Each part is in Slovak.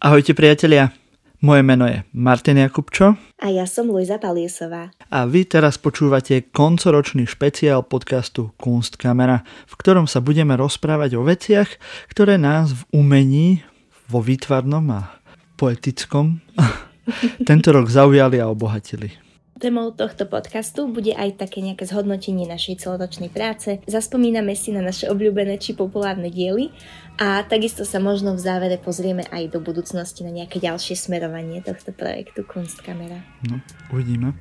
Ahojte priatelia, moje meno je Martin Jakubčo. A ja som Luisa Paliesová. A vy teraz počúvate koncoročný špeciál podcastu Kunstkamera, v ktorom sa budeme rozprávať o veciach, ktoré nás v umení, vo výtvarnom a poetickom tento rok zaujali a obohatili. Témou tohto podcastu bude aj také nejaké zhodnotenie našej celoročnej práce. Zaspomíname si na naše obľúbené či populárne diely a takisto sa možno v závere pozrieme aj do budúcnosti na nejaké ďalšie smerovanie tohto projektu Kunstkamera. No, uvidíme.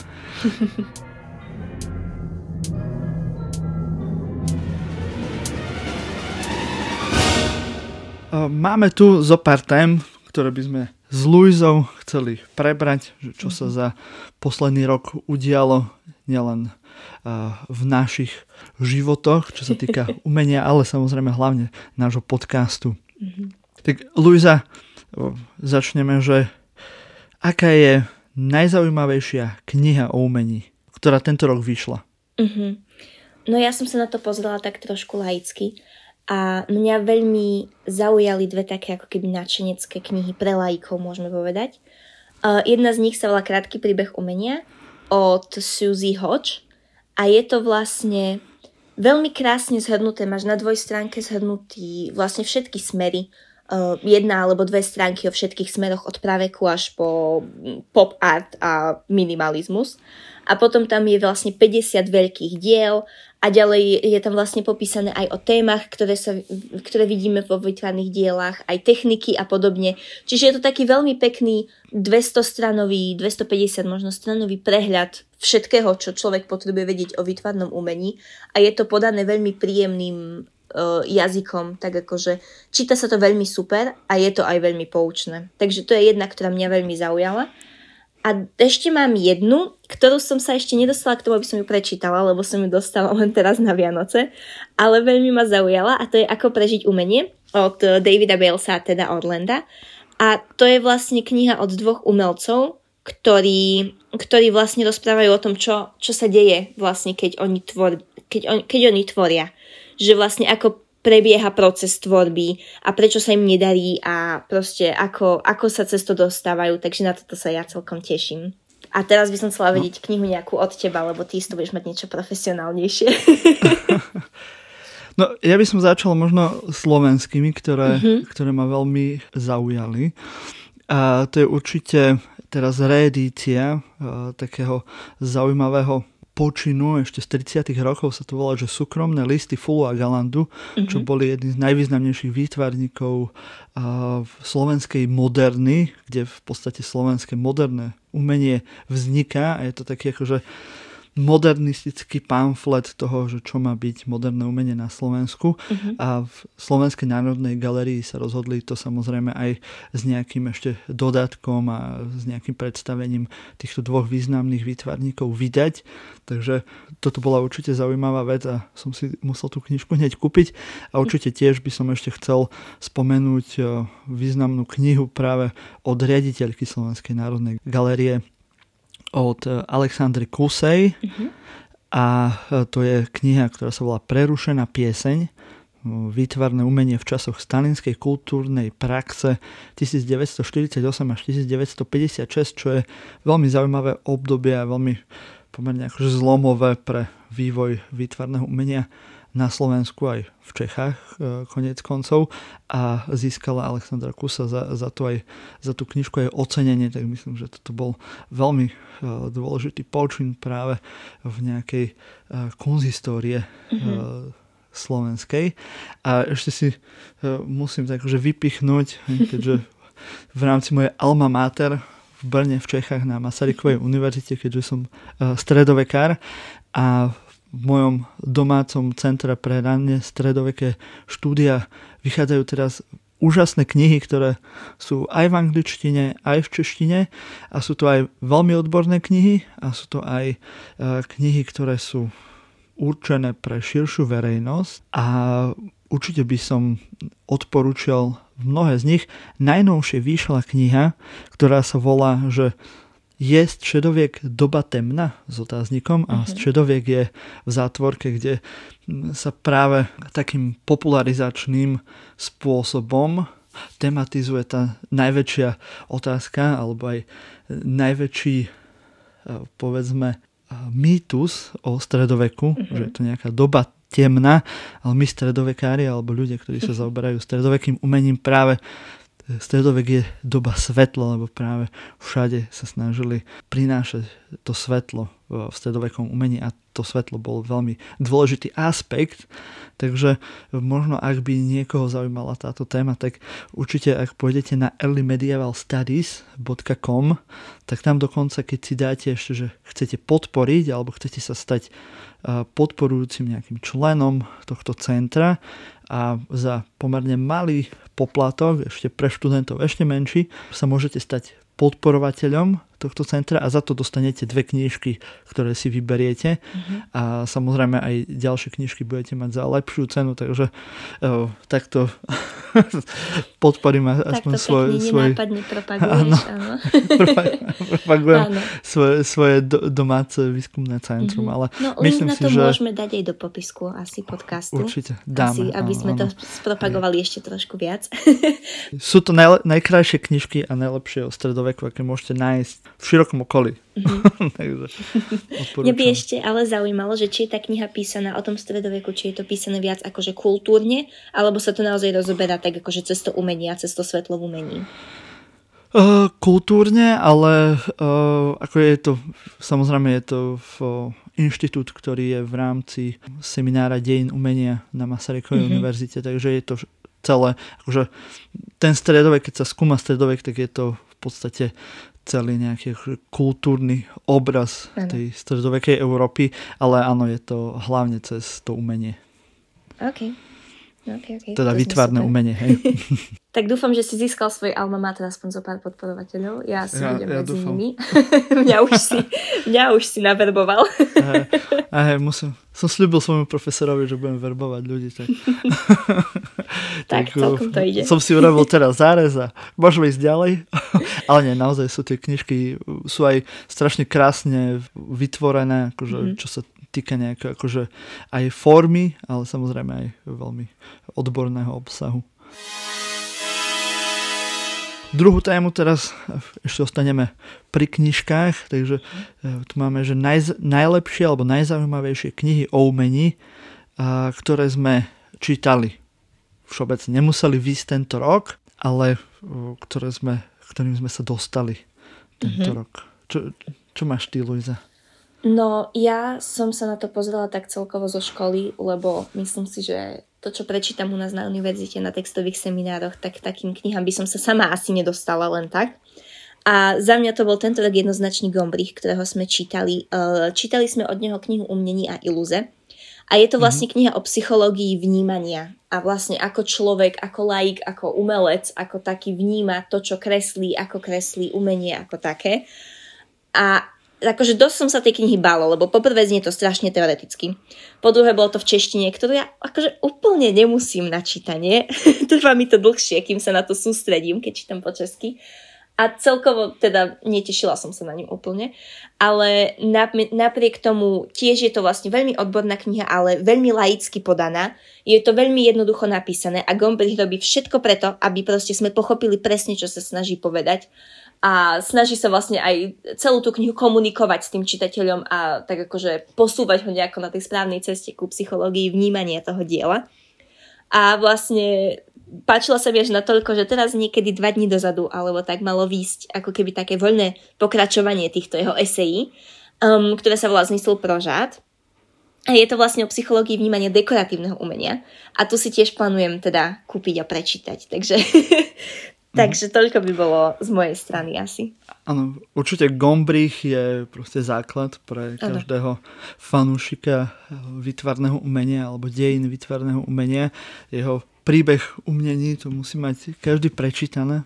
Máme tu zo pár tém, ktoré by sme s Luizou chceli prebrať, čo sa za posledný rok udialo nielen v našich životoch, čo sa týka umenia, ale samozrejme hlavne nášho podcastu. Mm-hmm. Tak Luisa, začneme, že aká je najzaujímavejšia kniha o umení, ktorá tento rok vyšla? Mm-hmm. No ja som sa na to pozrela tak trošku laicky a mňa veľmi zaujali dve také ako keby nadšenecké knihy pre laikov, môžeme povedať. Uh, jedna z nich sa volá Krátky príbeh umenia od Suzy Hodge a je to vlastne veľmi krásne zhrnuté. Máš na dvojstránke zhrnutý vlastne všetky smery uh, jedna alebo dve stránky o všetkých smeroch od praveku až po pop art a minimalizmus. A potom tam je vlastne 50 veľkých diel a ďalej je tam vlastne popísané aj o témach, ktoré, sa, ktoré vidíme vo vytvarných dielách, aj techniky a podobne. Čiže je to taký veľmi pekný 200-stranový, 250 možno stranový prehľad všetkého, čo človek potrebuje vedieť o vytvarnom umení a je to podané veľmi príjemným uh, jazykom, tak akože číta sa to veľmi super a je to aj veľmi poučné. Takže to je jedna, ktorá mňa veľmi zaujala. A ešte mám jednu, ktorú som sa ešte nedostala k tomu, aby som ju prečítala, lebo som ju dostala len teraz na Vianoce, ale veľmi ma zaujala a to je Ako prežiť umenie od Davida Balesa, teda Orlanda. A to je vlastne kniha od dvoch umelcov, ktorí, ktorí vlastne rozprávajú o tom, čo, čo sa deje vlastne, keď oni, tvor, keď, on, keď oni tvoria. Že vlastne ako prebieha proces tvorby a prečo sa im nedarí a proste ako, ako sa cez to dostávajú, takže na toto sa ja celkom teším. A teraz by som chcela vedieť no. knihu nejakú od teba, lebo ty to budeš mať niečo profesionálnejšie. no, ja by som začal možno slovenskými, ktoré, uh-huh. ktoré ma veľmi zaujali. A to je určite teraz reedícia uh, takého zaujímavého počinu ešte z 30 rokov sa to volá, že súkromné listy Fulu a Galandu, mm-hmm. čo boli jedni z najvýznamnejších výtvarníkov v slovenskej moderny, kde v podstate slovenské moderné umenie vzniká a je to taký akože modernistický pamflet toho, že čo má byť moderné umenie na Slovensku. Uh-huh. A v Slovenskej národnej galerii sa rozhodli to samozrejme aj s nejakým ešte dodatkom a s nejakým predstavením týchto dvoch významných výtvarníkov vydať. Takže toto bola určite zaujímavá vec a som si musel tú knižku hneď kúpiť. A určite tiež by som ešte chcel spomenúť e, významnú knihu práve od riaditeľky Slovenskej národnej galerie od eh, Alexandry Kusej uh-huh. a eh, to je kniha, ktorá sa volá Prerušená pieseň. Výtvarné umenie v časoch stalinskej kultúrnej praxe 1948 až 1956, čo je veľmi zaujímavé obdobie a veľmi pomerne akože zlomové pre vývoj výtvarného umenia na Slovensku aj v Čechách e, konec koncov a získala Alexandra Kusa za, za, to aj, za tú knižku aj ocenenie, tak myslím, že toto bol veľmi e, dôležitý počin práve v nejakej e, konzistórie mm-hmm. slovenskej. A ešte si musím tak akože vypichnúť, keďže v rámci mojej alma mater v Brne v Čechách na Masarykovej univerzite, keďže som stredovekár a v mojom domácom centre pre ranne stredoveké štúdia vychádzajú teraz úžasné knihy, ktoré sú aj v angličtine, aj v češtine a sú to aj veľmi odborné knihy a sú to aj e, knihy, ktoré sú určené pre širšiu verejnosť a určite by som odporúčal mnohé z nich. Najnovšie vyšla kniha, ktorá sa volá, že je středoviek doba temna s otáznikom a uh-huh. středoviek je v zátvorke, kde sa práve takým popularizačným spôsobom tematizuje tá najväčšia otázka, alebo aj najväčší, e, povedzme, mýtus o stredoveku, mm-hmm. že je to nejaká doba temná, ale my stredovekári alebo ľudia, ktorí sa zaoberajú stredovekým umením práve stredovek je doba svetla, lebo práve všade sa snažili prinášať to svetlo v stredovekom umení a to svetlo bol veľmi dôležitý aspekt, takže možno ak by niekoho zaujímala táto téma, tak určite ak pôjdete na earlymedievalstudies.com, tak tam dokonca, keď si dáte ešte, že chcete podporiť alebo chcete sa stať podporujúcim nejakým členom tohto centra a za pomerne malý poplatok, ešte pre študentov ešte menší, sa môžete stať podporovateľom tohto centra a za to dostanete dve knižky, ktoré si vyberiete mm-hmm. a samozrejme aj ďalšie knižky budete mať za lepšiu cenu, takže uh, takto podporím aspoň takto svoj... svoj... propaguješ, áno. áno. propagujem áno. svoje, svoje do, domáce výskumné centrum, mm-hmm. ale no, myslím na to si, že... môžeme dať aj do popisku asi podcastu. Určite, dáme. Asi, aby áno, sme áno. to spropagovali ešte trošku viac. Sú to najle- najkrajšie knižky a najlepšie o stredoveku, aké môžete nájsť v širokom okolí. Mm-hmm. Takže, Mňa by ešte ale zaujímalo, že či je tá kniha písaná o tom stredoveku, či je to písané viac akože kultúrne, alebo sa to naozaj rozoberá tak akože cez to umenie a cez to svetlo v umení. Uh, kultúrne, ale uh, ako je to, samozrejme je to v uh, inštitút, ktorý je v rámci seminára dejin umenia na Masarykovej mm-hmm. univerzite, takže je to celé, akože ten stredovek, keď sa skúma stredovek, tak je to v podstate celý nejaký kultúrny obraz ano. tej stredovekej Európy, ale áno, je to hlavne cez to umenie. OK. Okay, okay. Teda vytvárne umenie, hej. tak dúfam, že si získal svoj alma mater aspoň zo pár podporovateľov. Ja si ja, budem ja medzi dúfam. nimi. mňa, už si, mňa už si naverboval. a hej, musím. Som slúbil svojmu profesorovi, že budem verbovať ľudí. Tak, tak, tak celkom to ide. Som si urobil teraz zárez a môžeme ísť ďalej. Ale nie, naozaj sú tie knižky, sú aj strašne krásne vytvorené, akože, mm-hmm. čo sa týka nejaké akože aj formy, ale samozrejme aj veľmi odborného obsahu. Druhú tému teraz ešte ostaneme pri knižkách, takže e, tu máme, že naj, najlepšie alebo najzaujímavejšie knihy o umení, a, ktoré sme čítali. Všeobecne nemuseli výsť tento rok, ale ktoré sme, ktorým sme sa dostali tento mm-hmm. rok. Čo, čo máš ty, Luisa? No, ja som sa na to pozrela tak celkovo zo školy, lebo myslím si, že to, čo prečítam u nás na univerzite na textových seminároch, tak takým knihám by som sa sama asi nedostala len tak. A za mňa to bol tento rok jednoznačný Gombrich, ktorého sme čítali. E, čítali sme od neho knihu Umnení a iluze. A je to mhm. vlastne kniha o psychológii vnímania. A vlastne ako človek, ako laik, ako umelec, ako taký vníma to, čo kreslí, ako kreslí umenie ako také. A akože dosť som sa tej knihy bála, lebo poprvé znie to strašne teoreticky. Po druhé bolo to v češtine, ktorú ja akože úplne nemusím na čítanie. Trvá mi to dlhšie, kým sa na to sústredím, keď čítam po česky. A celkovo teda netešila som sa na ňu úplne. Ale napriek tomu tiež je to vlastne veľmi odborná kniha, ale veľmi laicky podaná. Je to veľmi jednoducho napísané a Gombrich robí všetko preto, aby proste sme pochopili presne, čo sa snaží povedať a snaží sa vlastne aj celú tú knihu komunikovať s tým čitateľom a tak akože posúvať ho nejako na tej správnej ceste ku psychológii vnímania toho diela. A vlastne páčila sa mi až natoľko, že teraz niekedy dva dní dozadu, alebo tak malo výsť ako keby také voľné pokračovanie týchto jeho esejí, um, ktoré sa volá Zmysl prožát. A je to vlastne o psychológii vnímania dekoratívneho umenia. A tu si tiež plánujem teda kúpiť a prečítať. Takže Takže toľko by bolo z mojej strany asi. Áno, určite Gombrich je proste základ pre každého fanúšika vytvarného umenia alebo dejin vytvarného umenia. Jeho príbeh umnení, to musí mať každý prečítané.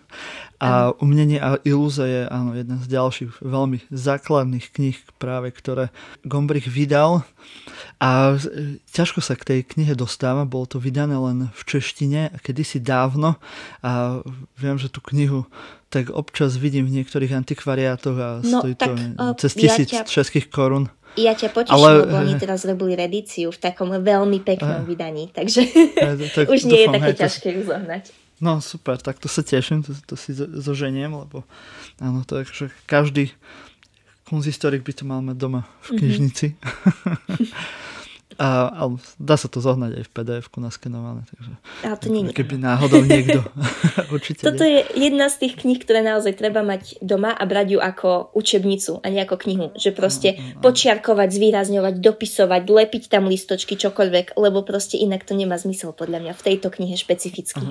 A umnenie a ilúze je áno, jedna z ďalších veľmi základných kníh práve, ktoré Gombrich vydal. A ťažko sa k tej knihe dostáva, bolo to vydané len v češtine kedysi dávno a viem, že tú knihu tak občas vidím v niektorých antikvariátoch a no, stojí tak, to cez tisíc ja ťa... českých korún. Ja ťa poteším, ale... lebo oni teraz robili redíciu v takom veľmi peknom uh, vydaní, takže tak už nie dúfam, je také hej, ťažké ju zohnať. No super, tak to sa teším, to, to si zoženiem, lebo áno, to je, že každý konzistorik by to mal mať doma v mhm. knižnici. Mm-hmm. A, ale dá sa to zohnať aj v pdf naskenované. Takže, ale to nie Keby náhodou niekto. určite Toto nie. je jedna z tých kníh, ktoré naozaj treba mať doma a brať ju ako učebnicu a nie ako knihu. Že proste no, no, no. počiarkovať, zvýrazňovať, dopisovať, lepiť tam listočky, čokoľvek, lebo proste inak to nemá zmysel podľa mňa v tejto knihe špecificky.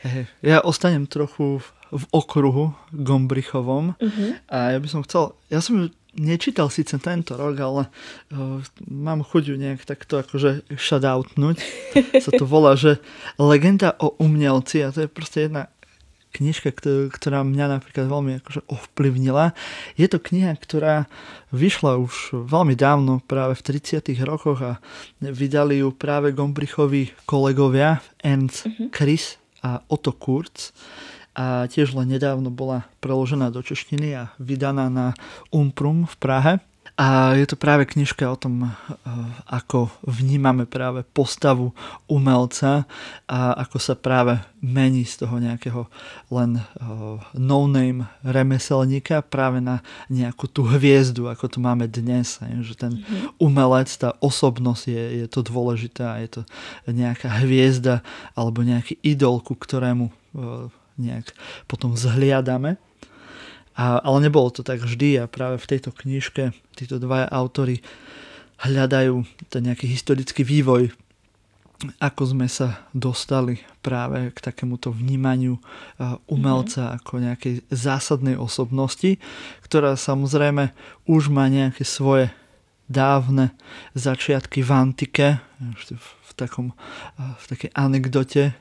Hey, ja ostanem trochu v okruhu Gombrichovom uh-huh. a ja by som chcel, ja som ju nečítal síce tento rok, ale uh, mám chuť ju nejak takto akože shoutoutnúť. sa to volá, že Legenda o umelci a to je proste jedna knižka, ktorá mňa napríklad veľmi akože ovplyvnila. Je to kniha, ktorá vyšla už veľmi dávno, práve v 30 rokoch a vydali ju práve Gombrichovi kolegovia Ernst uh-huh. Chris a Otto Kurz a tiež len nedávno bola preložená do češtiny a vydaná na Umprum v Prahe. A je to práve knižka o tom, eh, ako vnímame práve postavu umelca a ako sa práve mení z toho nejakého len eh, no-name remeselníka práve na nejakú tú hviezdu, ako to máme dnes. Že ten mhm. umelec, tá osobnosť je, je to dôležité a je to nejaká hviezda alebo nejaký idol, ku ktorému eh, nejak potom zhliadame. A, ale nebolo to tak vždy a práve v tejto knižke títo dvaja autory hľadajú ten nejaký historický vývoj, ako sme sa dostali práve k takémuto vnímaniu umelca mm-hmm. ako nejakej zásadnej osobnosti, ktorá samozrejme už má nejaké svoje dávne začiatky v antike, v, takom, v takej anekdote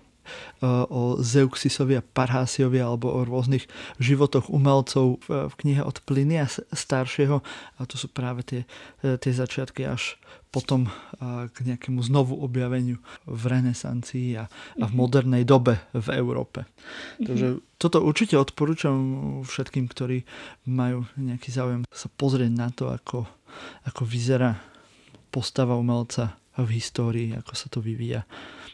o Zeuxisovi a Parhásiovi alebo o rôznych životoch umelcov v knihe od Plinia staršieho a to sú práve tie, e, tie začiatky až potom k nejakému znovu objaveniu v renesancii a, a v mhm. modernej dobe v Európe. Mm-hmm. Takže toto určite odporúčam všetkým, ktorí majú nejaký záujem sa pozrieť na to, ako, ako vyzerá postava umelca v histórii, ako sa to vyvíja.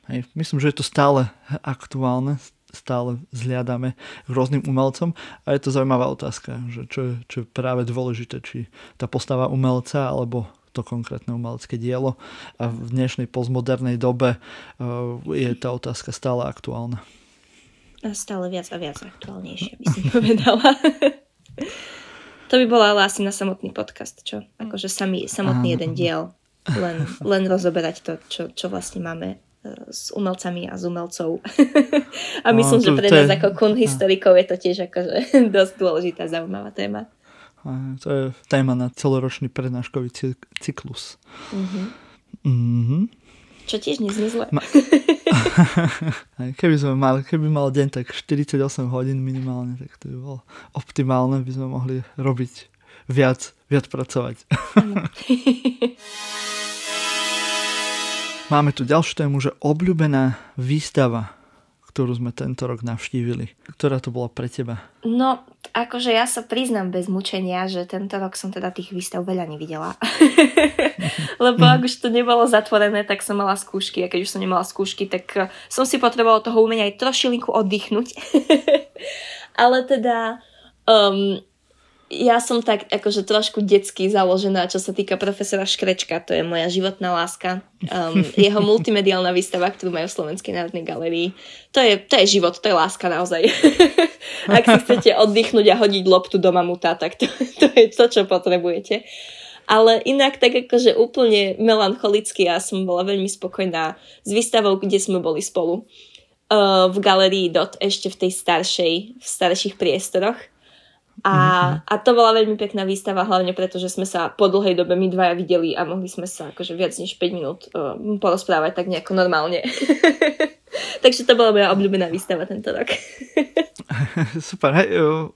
Hej. Myslím, že je to stále aktuálne, stále zliadame k rôznym umelcom a je to zaujímavá otázka, že čo, je, čo je práve dôležité, či tá postava umelca alebo to konkrétne umelecké dielo a v dnešnej postmodernej dobe uh, je tá otázka stále aktuálna. A stále viac a viac aktuálnejšia by som povedala. to by bolo ale asi na samotný podcast, čo? Akože samý, samotný jeden diel len, len rozoberať to, čo, čo vlastne máme e, s umelcami a s umelcov. a no, myslím, no, to, že pre nás je... ako kun historikov je to tiež akože dosť dôležitá, zaujímavá téma. To je téma na celoročný prednáškový cyklus. Mm-hmm. Mm-hmm. Čo tiež neznie zle. Ma... keby sme mali, keby mal deň tak 48 hodín minimálne, tak to by bolo optimálne, by sme mohli robiť viac, viac pracovať. Máme tu ďalšiu tému, že obľúbená výstava, ktorú sme tento rok navštívili. Ktorá to bola pre teba? No, akože ja sa priznám bez mučenia, že tento rok som teda tých výstav veľa nevidela. Lebo ak už to nebolo zatvorené, tak som mala skúšky a keď už som nemala skúšky, tak eh, som si potrebovala toho umenia aj trošilinku oddychnúť. Ale teda um, ja som tak akože trošku detsky založená, čo sa týka profesora Škrečka, to je moja životná láska. Um, jeho multimediálna výstava, ktorú majú v Slovenskej národnej galerii, to je, to je život, to je láska naozaj. Ak si chcete oddychnúť a hodiť loptu do mamuta, tak to, to je to, čo potrebujete. Ale inak tak akože úplne melancholicky ja som bola veľmi spokojná s výstavou, kde sme boli spolu. Uh, v galerii DOT ešte v tej staršej, v starších priestoroch a, mm-hmm. a to bola veľmi pekná výstava, hlavne preto, že sme sa po dlhej dobe my dvaja videli a mohli sme sa akože viac než 5 minút uh, porozprávať tak nejako normálne. Takže to bola moja obľúbená výstava tento rok. Super, hej,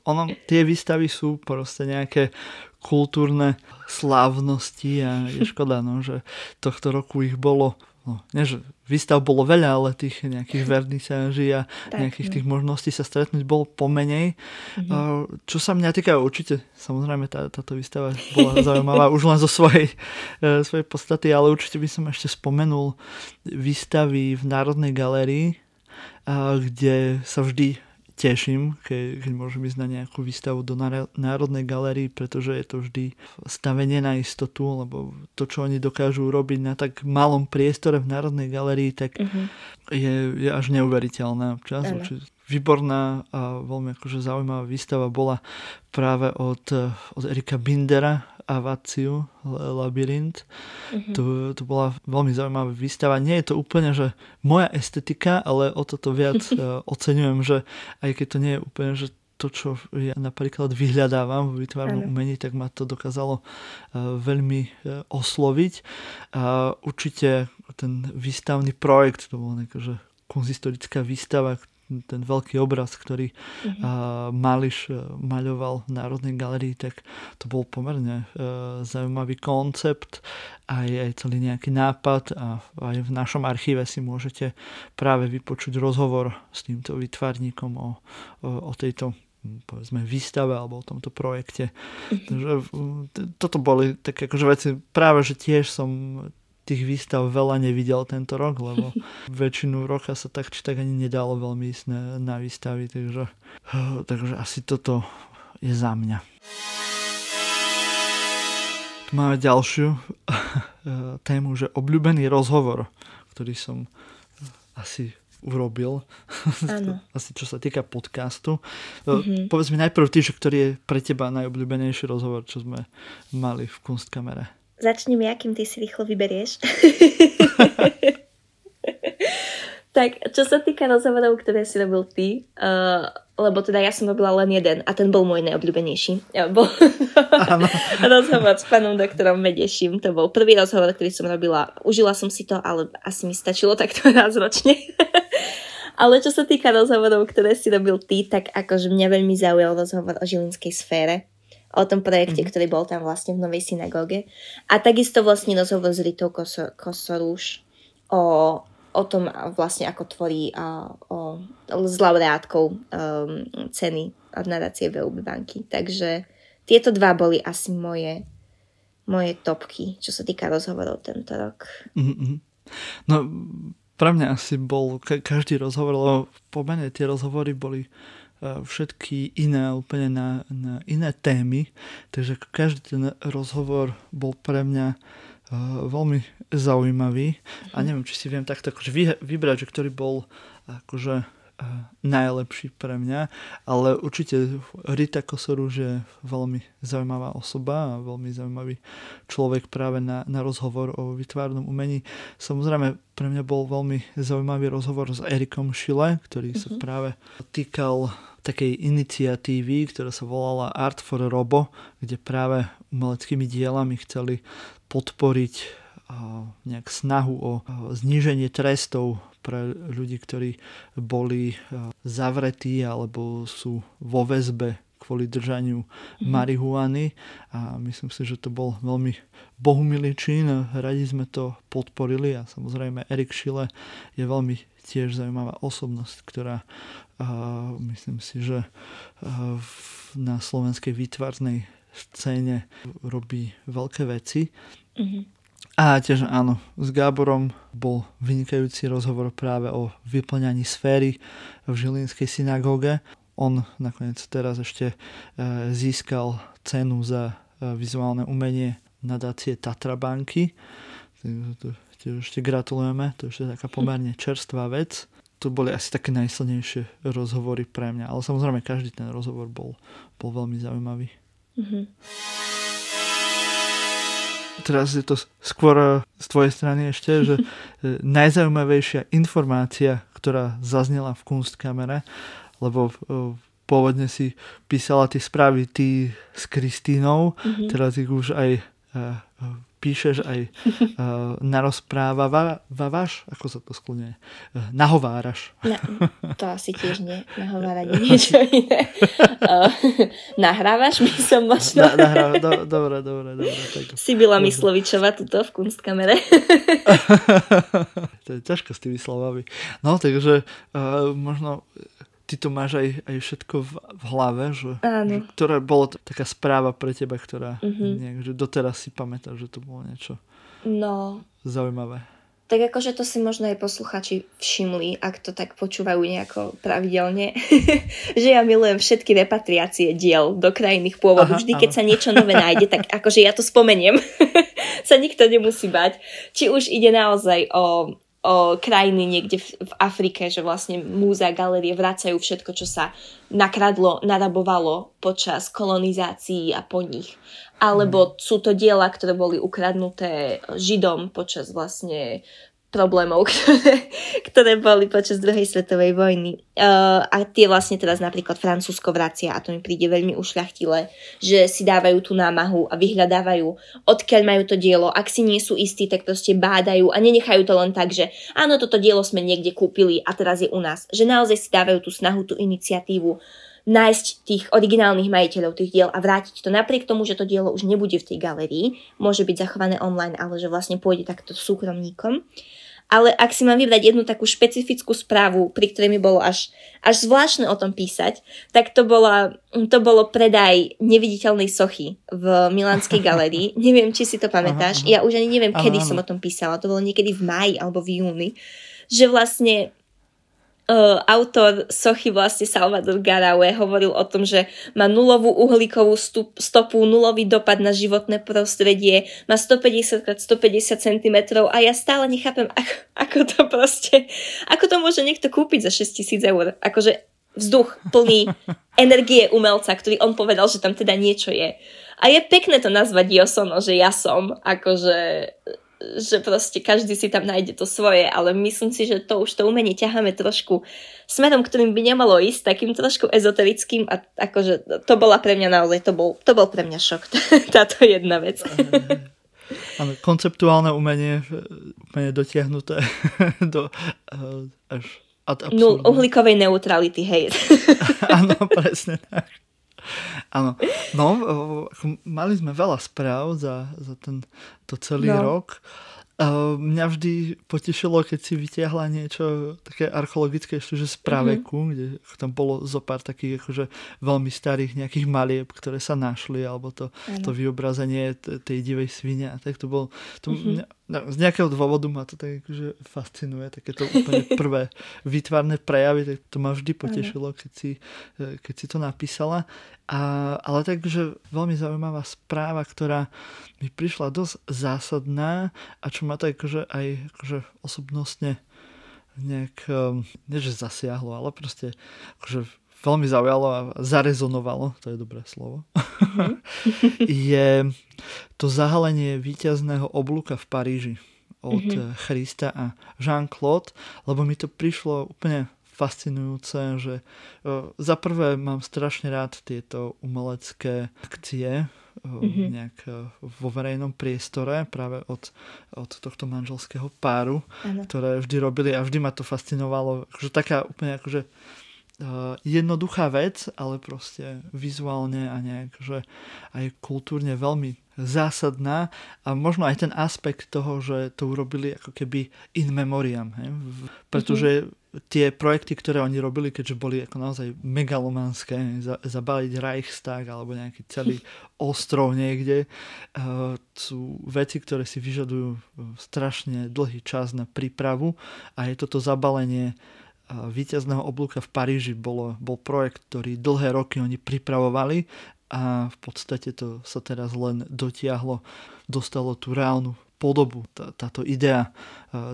ono, tie výstavy sú proste nejaké kultúrne slávnosti a je škoda, no, že tohto roku ich bolo no, nie, že výstav bolo veľa, ale tých nejakých vernisáží a tak, nejakých no. tých možností sa stretnúť bolo pomenej. Mm-hmm. Čo sa mňa týka, určite, samozrejme tá, táto výstava bola zaujímavá už len zo svojej, e, svojej podstaty, ale určite by som ešte spomenul výstavy v Národnej galérii kde sa vždy teším, keď, keď môžem ísť na nejakú výstavu do Národnej galerii, pretože je to vždy stavenie na istotu, lebo to, čo oni dokážu robiť na tak malom priestore v Národnej galerii, tak uh-huh. je, je až neuveriteľné občas. Uh-huh. Výborná a veľmi akože zaujímavá výstava bola práve od, od Erika Bindera, Avaciu, Labyrint. Mm-hmm. To, to bola veľmi zaujímavá výstava. Nie je to úplne, že moja estetika, ale o toto viac uh, oceňujem, že aj keď to nie je úplne, že to, čo ja napríklad vyhľadávam v vytvárnom umení, tak ma to dokázalo uh, veľmi uh, osloviť. A určite ten výstavný projekt, to bol nejaká, že kunzistorická výstava, ten veľký obraz, ktorý mm-hmm. uh, Mališ uh, maľoval v Národnej galerii, tak to bol pomerne uh, zaujímavý koncept, aj, aj celý nejaký nápad a aj v našom archíve si môžete práve vypočuť rozhovor s týmto vytvarníkom o, o, o tejto povedzme výstave alebo o tomto projekte. Mm-hmm. Takže toto boli také akože veci, práve že tiež som tých výstav veľa nevidel tento rok, lebo väčšinu roka sa tak či tak ani nedalo veľmi ísť na, na výstavy, takže, takže asi toto je za mňa. Tu máme ďalšiu tému, že obľúbený rozhovor, ktorý som asi urobil. Asi čo sa týka podcastu. Mm-hmm. Povedz mi najprv ty, že ktorý je pre teba najobľúbenejší rozhovor, čo sme mali v Kunstkamere. Začneme, akým ty si rýchlo vyberieš. tak, čo sa týka rozhovorov, ktoré si robil ty, uh, lebo teda ja som robila len jeden a ten bol môj najobľúbenejší. Ja, bol rozhovor s pánom doktorom Medeším. To bol prvý rozhovor, ktorý som robila. Užila som si to, ale asi mi stačilo takto raz ročne. ale čo sa týka rozhovorov, ktoré si robil ty, tak akože mňa veľmi zaujal rozhovor o žilinskej sfére o tom projekte, mm-hmm. ktorý bol tam vlastne v Novej synagóge. A takisto vlastne rozhovor s Ritou Kosorúš o, o tom vlastne, ako tvorí a, o, s laureátkou um, ceny od nadácie VUB banky. Takže tieto dva boli asi moje, moje topky, čo sa týka rozhovorov tento rok. Mm-hmm. No, pre mňa asi bol každý rozhovor, lebo pomene tie rozhovory boli všetky iné, úplne na, na iné témy. Takže každý ten rozhovor bol pre mňa veľmi zaujímavý a neviem, či si viem takto akože vybrať, že ktorý bol akože najlepší pre mňa, ale určite Rita Kosoruž je veľmi zaujímavá osoba a veľmi zaujímavý človek práve na, na rozhovor o vytvárnom umení. Samozrejme, pre mňa bol veľmi zaujímavý rozhovor s Erikom Šile, ktorý uh-huh. sa mhm. práve týkal takej iniciatívy, ktorá sa volala Art for Robo, kde práve umeleckými dielami chceli podporiť nejak snahu o zníženie trestov pre ľudí, ktorí boli zavretí alebo sú vo väzbe kvôli držaniu mm-hmm. marihuany a myslím si, že to bol veľmi bohumilý čin. Radi sme to podporili a samozrejme Erik Šile je veľmi tiež zaujímavá osobnosť, ktorá uh, myslím si, že uh, na slovenskej výtvarnej scéne robí veľké veci. Mm-hmm. A tiež áno, s Gáborom bol vynikajúci rozhovor práve o vyplňaní sféry v Žilinskej synagóge. On nakoniec teraz ešte získal cenu za vizuálne umenie nadácie Tatra banky. Tiež ešte gratulujeme, to je ešte taká pomerne čerstvá vec. To boli asi také najsilnejšie rozhovory pre mňa, ale samozrejme každý ten rozhovor bol, bol veľmi zaujímavý. Mm-hmm. Teraz je to skôr eh, z tvojej strany ešte, že eh, najzaujímavejšia informácia, ktorá zaznela v Kunstkamere, lebo eh, pôvodne si písala tie správy ty s Kristínou, mm-hmm. teraz ich už aj píšeš aj uh, narozprávaš, ako sa to skloňuje, uh, nahováraš. Na, to asi tiež nie, nahovárať niečo iné. Uh, nahrávaš by som možno. Na, nahráva, do, dobre, dobre, dobre. Tak. Si byla Myslovičová tuto v kunstkamere. to je ťažko s tými slovami. No, takže uh, možno ty to máš aj, aj všetko v, v hlave, že, Áno. že ktorá bola taká správa pre teba, ktorá mm-hmm. nejak, že doteraz si pamätáš, že to bolo niečo no. zaujímavé. tak akože to si možno aj posluchači všimli, ak to tak počúvajú nejako pravidelne, že ja milujem všetky repatriácie diel do krajných pôvodu. Vždy, keď sa niečo nové nájde, tak akože ja to spomeniem. sa nikto nemusí bať. Či už ide naozaj o o krajiny niekde v, v Afrike, že vlastne múzea, galerie vracajú všetko, čo sa nakradlo, narabovalo počas kolonizácií a po nich. Alebo mhm. sú to diela, ktoré boli ukradnuté Židom počas vlastne problémov, ktoré, ktoré boli počas druhej svetovej vojny. Uh, a tie vlastne teraz napríklad Francúzsko vracia a to mi príde veľmi ušľachtilé, že si dávajú tú námahu a vyhľadávajú, odkiaľ majú to dielo. Ak si nie sú istí, tak proste bádajú a nenechajú to len tak, že áno, toto dielo sme niekde kúpili a teraz je u nás. Že naozaj si dávajú tú snahu, tú iniciatívu nájsť tých originálnych majiteľov tých diel a vrátiť to napriek tomu, že to dielo už nebude v tej galerii, môže byť zachované online, ale že vlastne pôjde takto súkromníkom. Ale ak si mám vybrať jednu takú špecifickú správu, pri ktorej mi bolo až, až zvláštne o tom písať, tak to, bola, to bolo predaj neviditeľnej sochy v Milánskej galerii. neviem, či si to pamätáš. Aha, aha. Ja už ani neviem, aha, kedy aha. som o tom písala. To bolo niekedy v máji alebo v júni. Že vlastne uh, autor sochy vlastne Salvador Garaue hovoril o tom, že má nulovú uhlíkovú stup, stopu, nulový dopad na životné prostredie, má 150 x 150 cm a ja stále nechápem, ako, ako to proste, ako to môže niekto kúpiť za 6000 eur. Akože vzduch plný energie umelca, ktorý on povedal, že tam teda niečo je. A je pekné to nazvať Josono, že ja som, akože že proste každý si tam nájde to svoje, ale myslím si, že to už to umenie ťaháme trošku smerom, ktorým by nemalo ísť, takým trošku ezoterickým a akože to bola pre mňa naozaj, to bol, to bol pre mňa šok, táto jedna vec. Áno, konceptuálne umenie, umenie dotiahnuté do uh, až ad Nul, uhlíkovej neutrality, hej. Áno, presne tak. Áno. No, mali sme veľa správ za, za ten, to celý no. rok. Mňa vždy potešilo, keď si vytiahla niečo také archeologické, ešte že z praveku, mm-hmm. kde tam bolo zo pár takých akože veľmi starých nejakých malieb, ktoré sa našli, alebo to, to vyobrazenie tej divej svine a tak to bolo, to mm-hmm. mňa, No, z nejakého dôvodu ma to tak akože fascinuje, takéto úplne prvé výtvarné prejavy, tak to ma vždy potešilo, keď si, e, keď si to napísala. A, ale takže veľmi zaujímavá správa, ktorá mi prišla dosť zásadná a čo ma to akože aj akože osobnostne nejak, e, nie že zasiahlo, ale proste akože veľmi zaujalo a zarezonovalo, to je dobré slovo, mm-hmm. je to zahalenie víťazného oblúka v Paríži od mm-hmm. Christa a Jean-Claude, lebo mi to prišlo úplne fascinujúce, že uh, za prvé mám strašne rád tieto umelecké akcie mm-hmm. nejak uh, vo verejnom priestore práve od, od tohto manželského páru, ano. ktoré vždy robili a vždy ma to fascinovalo. Akože taká úplne akože Uh, jednoduchá vec, ale proste vizuálne a nejak, že aj kultúrne veľmi zásadná a možno aj ten aspekt toho, že to urobili ako keby in memoriam, hej? pretože mm-hmm. Tie projekty, ktoré oni robili, keďže boli ako naozaj megalomanské, zabaliť Reichstag alebo nejaký celý ostrov niekde, uh, sú veci, ktoré si vyžadujú strašne dlhý čas na prípravu a je toto zabalenie víťazného oblúka v Paríži bolo, bol projekt, ktorý dlhé roky oni pripravovali a v podstate to sa teraz len dotiahlo, dostalo tú reálnu podobu, tá, táto idea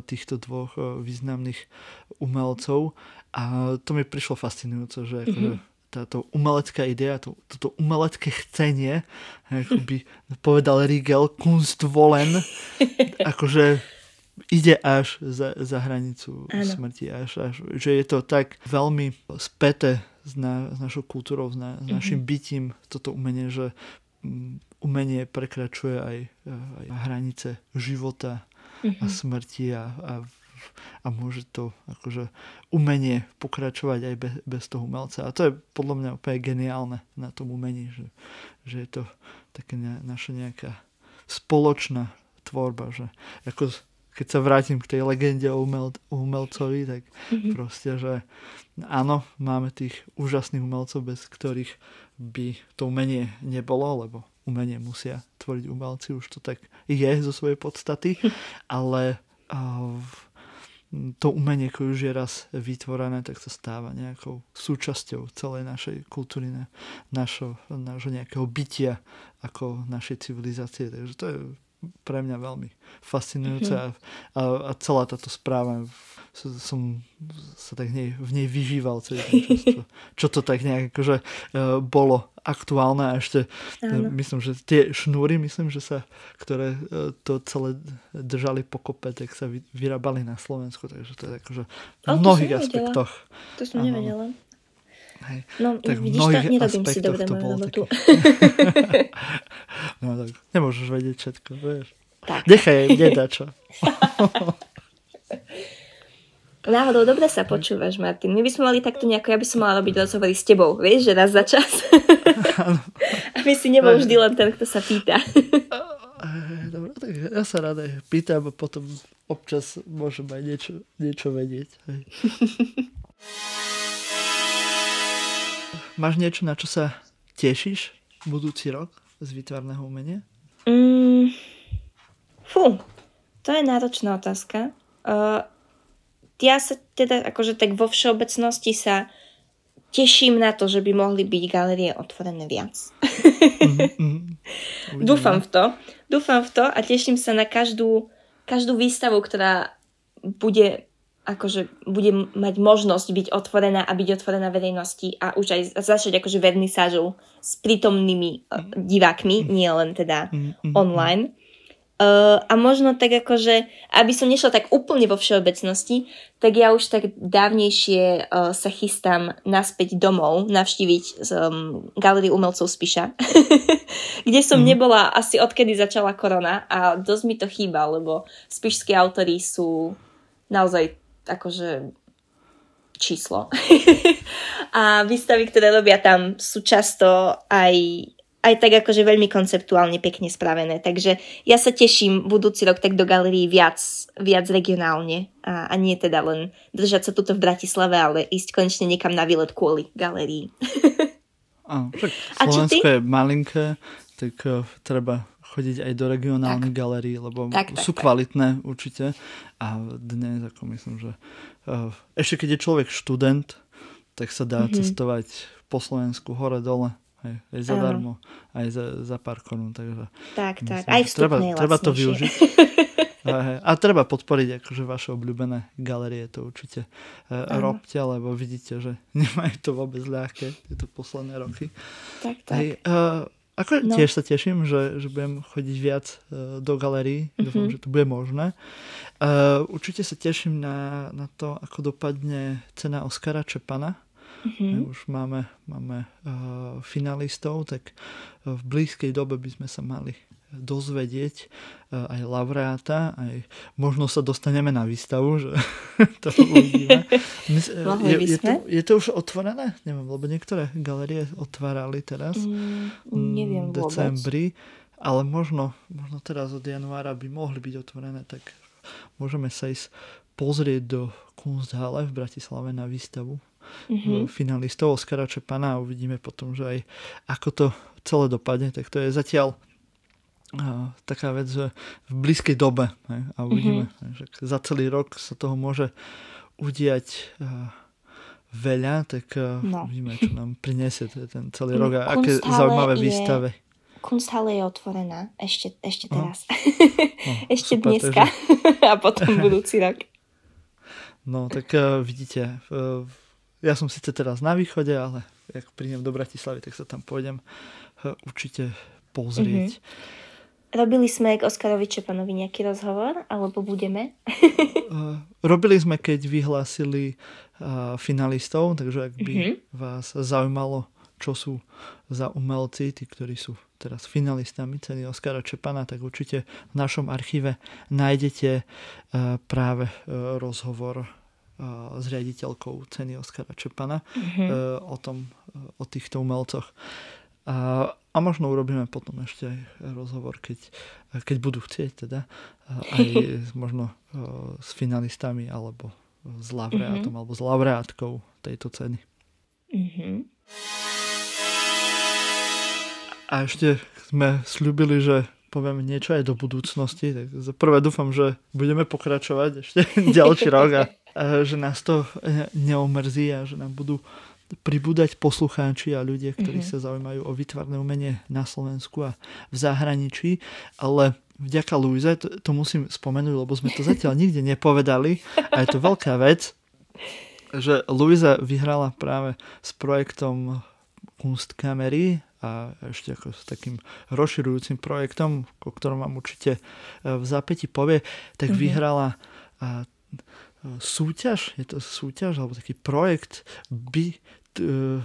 týchto dvoch významných umelcov a to mi prišlo fascinujúce, že mm-hmm. táto umelecká idea, to, toto umelecké chcenie, ako by povedal Riegel, Kunst wollen, akože ide až za, za hranicu ano. smrti, až, až, že je to tak veľmi späté s, na, s našou kultúrou, s, na, s našim mm-hmm. bytím, toto umenie, že mm, umenie prekračuje aj, aj hranice života mm-hmm. a smrti a, a, a môže to akože umenie pokračovať aj bez, bez toho umelca. A to je podľa mňa úplne geniálne na tom umení, že, že je to také ne, naša nejaká spoločná tvorba, že ako keď sa vrátim k tej legende o umel, umelcovi, tak mm-hmm. proste, že áno, máme tých úžasných umelcov, bez ktorých by to umenie nebolo, lebo umenie musia tvoriť umelci, už to tak je zo svojej podstaty, ale to umenie, ktoré už je raz vytvorené, tak sa stáva nejakou súčasťou celej našej kultúry, našho, našho nejakého bytia ako našej civilizácie. Takže to je pre mňa veľmi fascinujúce mm-hmm. a, a, a celá táto správa som sa tak nej, v nej vyžíval celý ten čas, čo, čo to tak nejak akože uh, bolo aktuálne a ešte uh, myslím, že tie šnúry, myslím, že sa, ktoré uh, to celé držali pokope, tak sa vy, vyrábali na Slovensku, takže to je akože v o, mnohých aspektoch. To som nevedela. Hej. No, tak vidíš to, nerobím si dobre moju robotu. no tak nemôžeš vedieť všetko, vieš. Tak. Nechaj, nedá čo. Náhodou dobre sa počúvaš, Martin. My by sme mali takto nejako, ja by som mala robiť rozhovory s tebou, vieš, že raz za čas. Aby si nebol vždy len ten, kto sa pýta. Dobre, tak ja sa rada pýtam a potom občas môžem aj niečo, niečo vedieť. Hej. Máš niečo, na čo sa tešíš budúci rok z výtvarného umenia? Mm, fú, to je náročná otázka. Uh, ja sa teda akože tak vo všeobecnosti sa teším na to, že by mohli byť galerie otvorené viac. mm-hmm. Dúfam v to. Dúfam v to a teším sa na každú, každú výstavu, ktorá bude akože bude mať možnosť byť otvorená a byť otvorená verejnosti a už aj začať akože vernisážou s prítomnými uh, divákmi, nie len teda mm-hmm. online. Uh, a možno tak akože, aby som nešla tak úplne vo všeobecnosti, tak ja už tak dávnejšie uh, sa chystám naspäť domov navštíviť um, galériu umelcov Spiša, kde som mm. nebola asi odkedy začala korona a dosť mi to chýba, lebo spišskí autory sú naozaj akože číslo. a výstavy, ktoré robia tam, sú často aj, aj tak akože veľmi konceptuálne pekne spravené. Takže ja sa teším budúci rok tak do galerii viac, viac regionálne a, a nie teda len držať sa tuto v Bratislave, ale ísť konečne niekam na výlet kvôli galerii. Áno, Slovensko je malinké, tak uh, treba chodiť aj do regionálnych galérií, lebo tak, tak, sú tak. kvalitné určite. A dnes, ako myslím, že uh, ešte keď je človek študent, tak sa dá mm-hmm. cestovať po Slovensku hore-dole. Hej, aj zadarmo, aj za, za pár korún. Takže tak, myslím, tak. Aj treba, treba to využiť. a treba podporiť akože vaše obľúbené galerie, to určite uh, robte, lebo vidíte, že nemajú to vôbec ľahké tieto posledné roky. Tak, tak. Hej, uh, ako no. tiež sa teším, že, že budem chodiť viac uh, do galerí. Mm-hmm. Dúfam, že to bude možné. Uh, určite sa teším na, na to, ako dopadne cena Oskara Čepana. Mm-hmm. Už máme, máme uh, finalistov, tak v blízkej dobe by sme sa mali dozvedieť e, aj laureáta, aj možno sa dostaneme na výstavu, že to uvidíme. je, je, to, je to už otvorené? Neviem, lebo niektoré galerie otvárali teraz mm, neviem v decembri, vôbec. ale možno, možno teraz od januára by mohli byť otvorené, tak môžeme sa ísť pozrieť do Kunsthalle v Bratislave na výstavu mm-hmm. finalistov Oskara Čepana a uvidíme potom, že aj ako to celé dopadne, tak to je zatiaľ taká vec, že v blízkej dobe ne, a uvidíme, mm-hmm. že za celý rok sa toho môže udiať veľa, tak no. uvidíme, čo nám priniesie ten celý rok a aké zaujímavé je, výstave. Kunsthalle je otvorená ešte, ešte teraz. No, ešte super, dneska takže... a potom budúci rok. No, tak uh, vidíte, uh, ja som síce teraz na východe, ale ak prídem do Bratislavy, tak sa tam pôjdem uh, určite pozrieť. Mm-hmm. Robili sme k Oskarovi Čepanovi nejaký rozhovor, alebo budeme? uh, robili sme, keď vyhlásili uh, finalistov, takže ak by uh-huh. vás zaujímalo, čo sú za umelci, tí, ktorí sú teraz finalistami ceny Oskara Čepana, tak určite v našom archíve nájdete uh, práve uh, rozhovor s riaditeľkou ceny Oskara Čepana uh-huh. o, tom, o týchto umelcoch. A, a možno urobíme potom ešte aj rozhovor, keď, keď budú chcieť teda, aj možno s finalistami alebo s laureátom mm-hmm. alebo s laureátkou tejto ceny. Mm-hmm. A ešte sme slúbili, že poviem niečo aj do budúcnosti. Tak prvé dúfam, že budeme pokračovať ešte ďalší rok a, a že nás to neomrzí a že nám budú pribúdať poslucháči a ľudia, ktorí mm-hmm. sa zaujímajú o vytvarné umenie na Slovensku a v zahraničí, ale vďaka Luize, to, to musím spomenúť, lebo sme to zatiaľ nikde nepovedali a je to veľká vec, že Luisa vyhrala práve s projektom Kunstkamery a ešte ako s takým rozširujúcim projektom, o ktorom vám určite e, v zápäti povie, tak mm-hmm. vyhrala súťaž, je to súťaž alebo taký projekt Be, uh,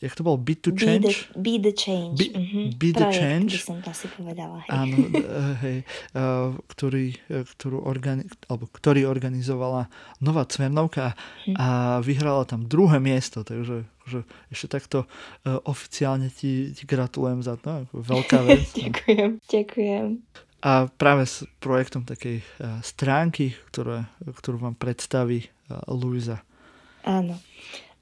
jak to bolo? Be to Change? Be the, be the Change. Be, mm-hmm. be the Change. by som to asi povedala. Hej. Áno, uh, hej, uh, ktorý, ktorú organi- alebo ktorý organizovala Nová Cvernovka mm. a vyhrala tam druhé miesto, takže že ešte takto uh, oficiálne ti, ti gratulujem za to, veľká vec. ďakujem, ďakujem a práve s projektom takej e, stránky, ktoré, ktorú vám predstaví e, Luisa. Áno.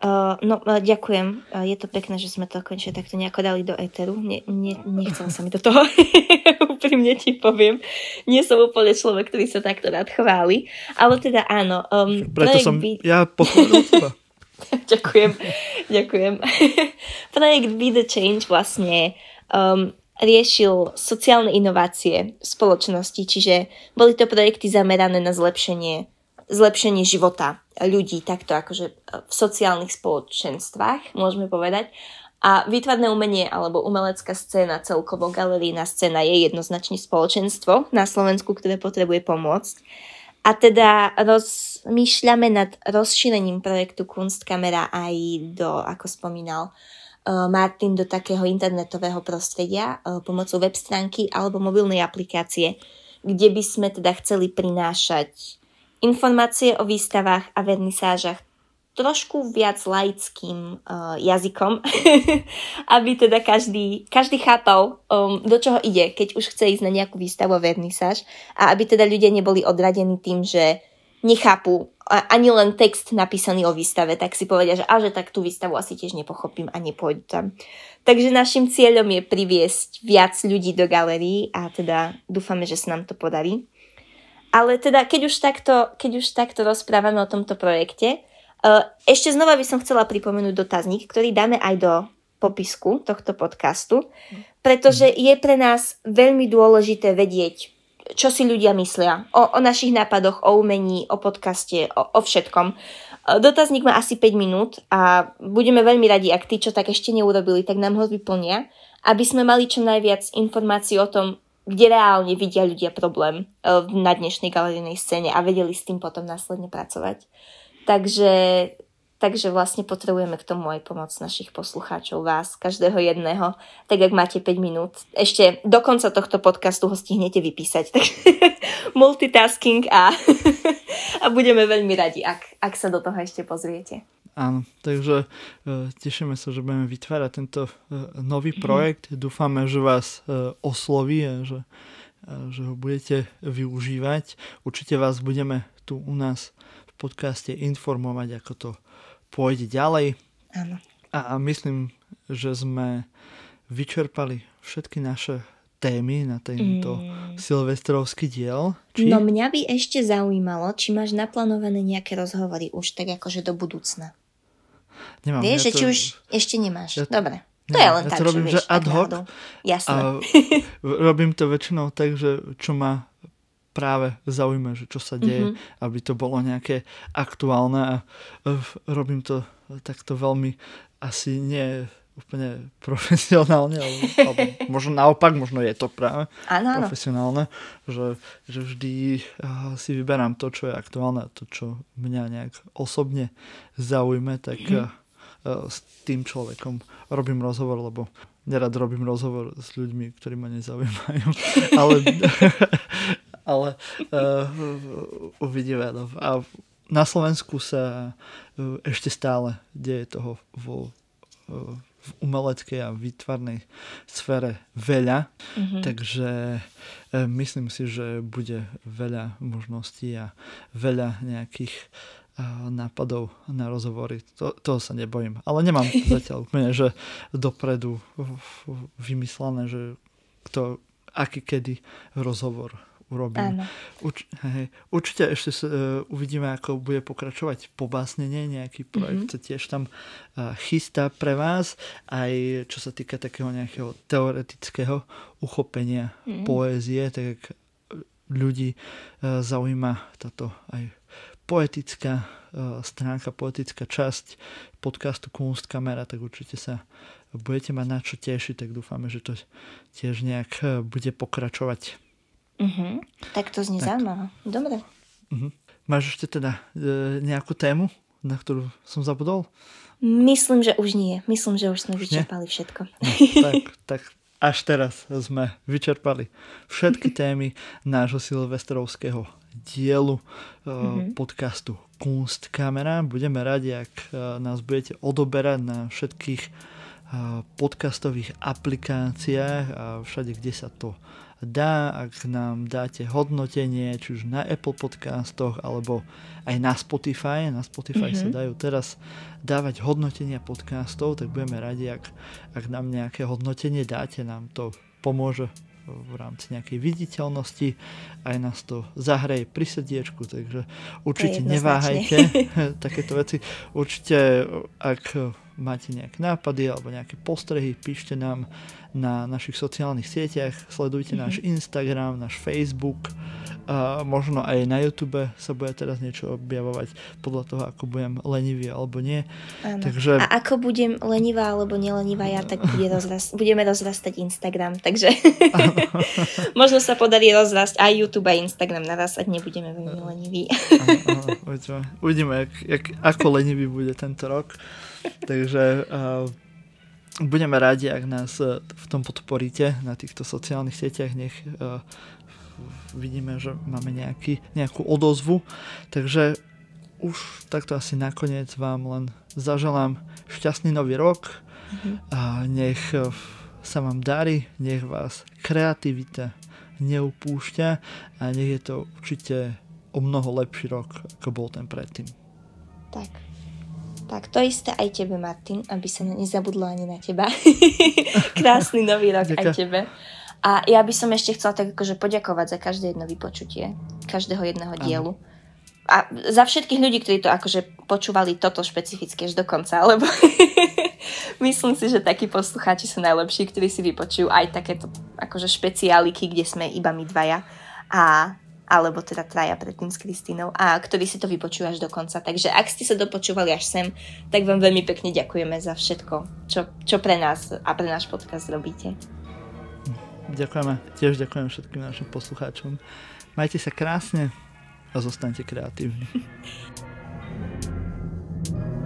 Uh, no, ďakujem. Uh, je to pekné, že sme to konečne takto nejako dali do éteru. Ne, ne, nechcela sa mi do toho. Úprimne ti poviem. Nie som úplne človek, ktorý sa takto rád chváli. Ale teda áno. Um, Preto som by... ja teba. ďakujem. ďakujem. projekt Be the Change vlastne um, riešil sociálne inovácie v spoločnosti, čiže boli to projekty zamerané na zlepšenie, zlepšenie života ľudí takto akože v sociálnych spoločenstvách, môžeme povedať. A výtvarné umenie alebo umelecká scéna, celkovo galerijná scéna je jednoznačne spoločenstvo na Slovensku, ktoré potrebuje pomôcť. A teda rozmýšľame nad rozšírením projektu Kunstkamera aj do, ako spomínal, Eh, Martin do takého internetového prostredia eh, pomocou web stránky alebo mobilnej aplikácie, kde by sme teda chceli prinášať informácie o výstavách a vernisážach trošku viac laickým uh, jazykom, aby teda každý, každý chápal, um, do čoho ide, keď už chce ísť na nejakú výstavu a vernisáž a aby teda ľudia neboli odradení tým, že nechápu ani len text napísaný o výstave, tak si povedia, že a že tak tú výstavu asi tiež nepochopím a nepôjdu tam. Takže našim cieľom je priviesť viac ľudí do galerii a teda dúfame, že sa nám to podarí. Ale teda, keď už takto, keď už takto rozprávame o tomto projekte, uh, ešte znova by som chcela pripomenúť dotazník, ktorý dáme aj do popisku tohto podcastu, pretože je pre nás veľmi dôležité vedieť, čo si ľudia myslia o, o našich nápadoch, o umení, o podcaste, o, o všetkom. Dotazník má asi 5 minút a budeme veľmi radi, ak tí, čo tak ešte neurobili, tak nám ho vyplnia, aby sme mali čo najviac informácií o tom, kde reálne vidia ľudia problém e, na dnešnej galerijnej scéne a vedeli s tým potom následne pracovať. Takže Takže vlastne potrebujeme k tomu aj pomoc našich poslucháčov, vás, každého jedného. Tak ak máte 5 minút, ešte do konca tohto podcastu ho stihnete vypísať. Takže multitasking a, a budeme veľmi radi, ak, ak sa do toho ešte pozriete. Áno, takže uh, tešíme sa, že budeme vytvárať tento uh, nový mhm. projekt. Mm-hmm. Dúfame, že vás uh, osloví a že, že ho budete využívať. Určite vás budeme tu u nás v podcaste informovať, ako to pôjde ďalej. Áno. A myslím, že sme vyčerpali všetky naše témy na tento mm. silvestrovský diel. Či? No mňa by ešte zaujímalo, či máš naplánované nejaké rozhovory už tak akože do budúcna. Nemám. Vieš, ja že to... či už ešte nemáš. Ja... Dobre. To je len ja tak, to robím, že, vieš, že ad hoc. Jasné. A robím to väčšinou tak, že čo ma práve zaujíma, že čo sa deje, mm-hmm. aby to bolo nejaké aktuálne a e, robím to takto veľmi asi nie úplne profesionálne, alebo, alebo možno naopak, možno je to práve ano, profesionálne, že, že vždy uh, si vyberám to, čo je aktuálne to, čo mňa nejak osobne zaujme, tak mm-hmm. uh, s tým človekom robím rozhovor, lebo nerad robím rozhovor s ľuďmi, ktorí ma nezaujímajú, ale ale uh, uvidíme. No. A na Slovensku sa uh, ešte stále deje toho vo, uh, v umeleckej a výtvarnej sfére veľa, mm-hmm. takže uh, myslím si, že bude veľa možností a veľa nejakých nápadov na rozhovory. To, toho sa nebojím. Ale nemám zatiaľ úplne, že dopredu vymyslené, že kto aký kedy rozhovor urobím. Áno. Uč, hej, určite ešte uh, uvidíme, ako bude pokračovať pobásnenie, nejaký projekt mm-hmm. sa tiež tam uh, chystá pre vás, aj čo sa týka takého nejakého teoretického uchopenia mm-hmm. poézie, tak ľudí uh, zaujíma táto aj poetická uh, stránka, poetická časť podcastu Kunstkamera, tak určite sa budete mať na čo tešiť, tak dúfame, že to tiež nejak bude pokračovať. Uh-huh. Tak to znie tak. zaujímavé. Dobre. Uh-huh. Máš ešte teda e, nejakú tému, na ktorú som zabudol? Myslím, že už nie. Myslím, že už sme vyčerpali nie? všetko. No, tak, tak až teraz sme vyčerpali všetky témy nášho silvestrovského dielu uh-huh. podcastu Kunstkamera. Budeme radi, ak uh, nás budete odoberať na všetkých uh, podcastových aplikáciách a všade, kde sa to dá, ak nám dáte hodnotenie, či už na Apple podcastoch, alebo aj na Spotify. Na Spotify mm-hmm. sa dajú teraz dávať hodnotenia podcastov, tak budeme radi, ak, ak nám nejaké hodnotenie dáte, nám to pomôže v rámci nejakej viditeľnosti, aj nás to zahreje pri srdiečku, takže určite neváhajte takéto veci. Určite, ak máte nejaké nápady alebo nejaké postrehy, píšte nám na našich sociálnych sieťach, sledujte mm-hmm. náš Instagram, náš Facebook, a možno aj na YouTube sa bude teraz niečo objavovať podľa toho, ako budem lenivý alebo nie. Takže... A ako budem lenivá alebo nelenivá ja, tak bude rozrast... budeme rozrastať Instagram, takže možno sa podarí rozrasť aj YouTube a Instagram naraz, ak nebudeme veľmi leniví. uvidíme, uvidíme jak, jak, ako lenivý bude tento rok. Takže uh, budeme radi, ak nás e, v tom podporíte na týchto sociálnych sieťach, nech uh, vidíme, že máme nejaký, nejakú odozvu. Takže už takto asi nakoniec vám len zaželám šťastný nový rok mm-hmm. a nech e, sa vám darí, nech vás kreativita neupúšťa a nech je to určite o mnoho lepší rok, ako bol ten predtým. Tak. Tak to isté aj tebe, Martin, aby sa nezabudlo ani na teba. Krásny nový rok Ďakujem. aj tebe. A ja by som ešte chcela tak akože poďakovať za každé jedno vypočutie, každého jedného dielu. A za všetkých ľudí, ktorí to akože počúvali toto špecifické až do konca, lebo myslím si, že takí poslucháči sú najlepší, ktorí si vypočujú aj takéto akože špeciáliky, kde sme iba my dvaja. A alebo teda traja predtým s Kristínou a ktorí si to vypočujú až do konca. Takže ak ste sa dopočúvali až sem, tak vám veľmi pekne ďakujeme za všetko, čo, čo pre nás a pre náš podcast robíte. Ďakujeme, tiež ďakujem všetkým našim poslucháčom. Majte sa krásne a zostaňte kreatívni.